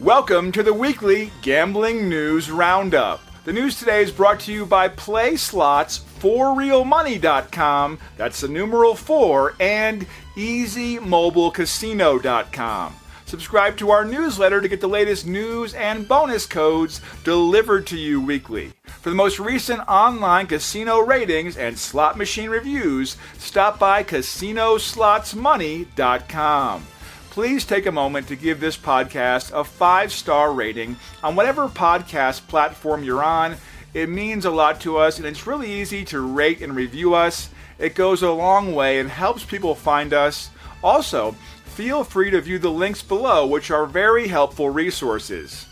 Welcome to the weekly Gambling News Roundup. The news today is brought to you by PlaySlots4RealMoney.com, that's the numeral 4, and EasyMobileCasino.com. Subscribe to our newsletter to get the latest news and bonus codes delivered to you weekly. For the most recent online casino ratings and slot machine reviews, stop by CasinoSlotsMoney.com. Please take a moment to give this podcast a five star rating on whatever podcast platform you're on. It means a lot to us, and it's really easy to rate and review us. It goes a long way and helps people find us. Also, feel free to view the links below, which are very helpful resources.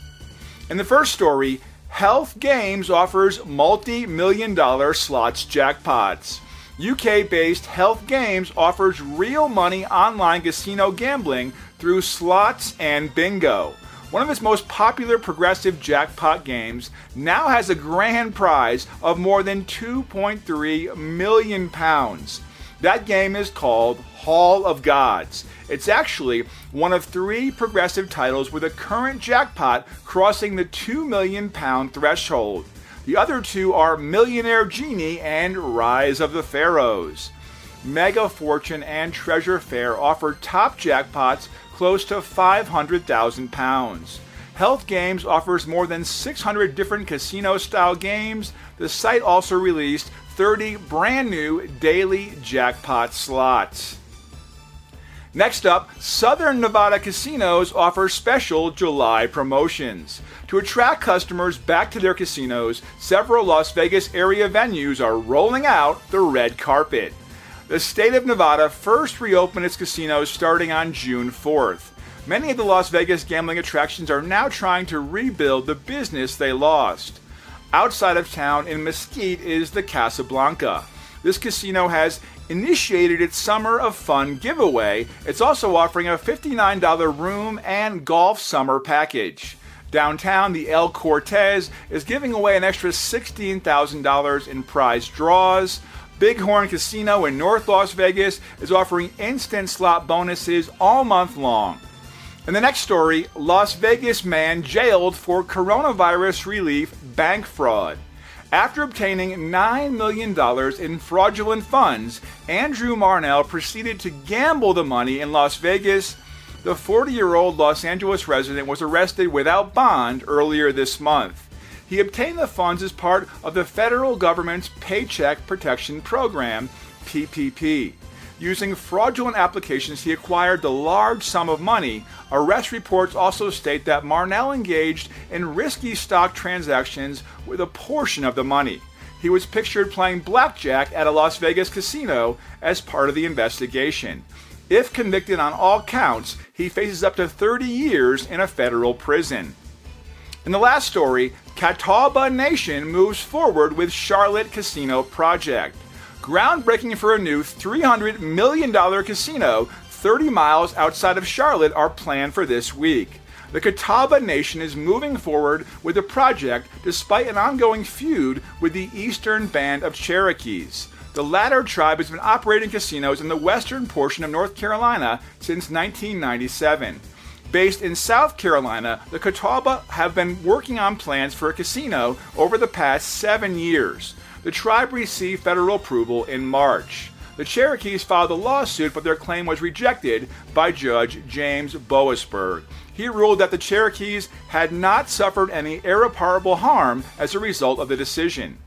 In the first story, Health Games offers multi million dollar slots jackpots. UK based Health Games offers real money online casino gambling through slots and bingo. One of its most popular progressive jackpot games now has a grand prize of more than 2.3 million pounds. That game is called Hall of Gods. It's actually one of three progressive titles with a current jackpot crossing the 2 million pound threshold. The other two are Millionaire Genie and Rise of the Pharaohs. Mega Fortune and Treasure Fair offer top jackpots close to 500,000 pounds. Health Games offers more than 600 different casino style games. The site also released 30 brand new daily jackpot slots. Next up, Southern Nevada casinos offer special July promotions. To attract customers back to their casinos, several Las Vegas area venues are rolling out the red carpet. The state of Nevada first reopened its casinos starting on June 4th. Many of the Las Vegas gambling attractions are now trying to rebuild the business they lost. Outside of town in Mesquite is the Casablanca. This casino has initiated its Summer of Fun giveaway. It's also offering a $59 room and golf summer package. Downtown, the El Cortez is giving away an extra $16,000 in prize draws. Bighorn Casino in North Las Vegas is offering instant slot bonuses all month long. In the next story, Las Vegas man jailed for coronavirus relief bank fraud. After obtaining $9 million in fraudulent funds, Andrew Marnell proceeded to gamble the money in Las Vegas. The 40 year old Los Angeles resident was arrested without bond earlier this month. He obtained the funds as part of the federal government's Paycheck Protection Program, PPP. Using fraudulent applications, he acquired the large sum of money. Arrest reports also state that Marnell engaged in risky stock transactions with a portion of the money. He was pictured playing blackjack at a Las Vegas casino as part of the investigation. If convicted on all counts, he faces up to 30 years in a federal prison. In the last story, Catawba Nation moves forward with Charlotte Casino Project groundbreaking for a new $300 million casino 30 miles outside of Charlotte are planned for this week. The Catawba Nation is moving forward with the project despite an ongoing feud with the Eastern Band of Cherokees. The latter tribe has been operating casinos in the western portion of North Carolina since 1997. Based in South Carolina, the Catawba have been working on plans for a casino over the past seven years. The tribe received federal approval in March. The Cherokees filed a lawsuit, but their claim was rejected by Judge James Boasberg. He ruled that the Cherokees had not suffered any irreparable harm as a result of the decision.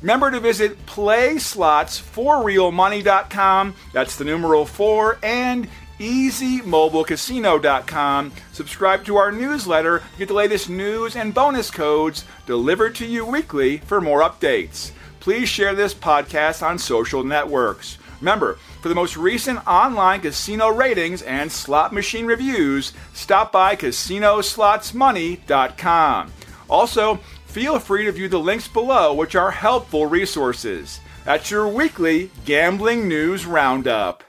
Remember to visit PlaySlots4RealMoney.com, that's the numeral 4, and EasyMobileCasino.com. Subscribe to our newsletter to get the latest news and bonus codes delivered to you weekly for more updates please share this podcast on social networks. Remember, for the most recent online casino ratings and slot machine reviews, stop by CasinoSlotsMoney.com. Also, feel free to view the links below, which are helpful resources. That's your weekly gambling news roundup.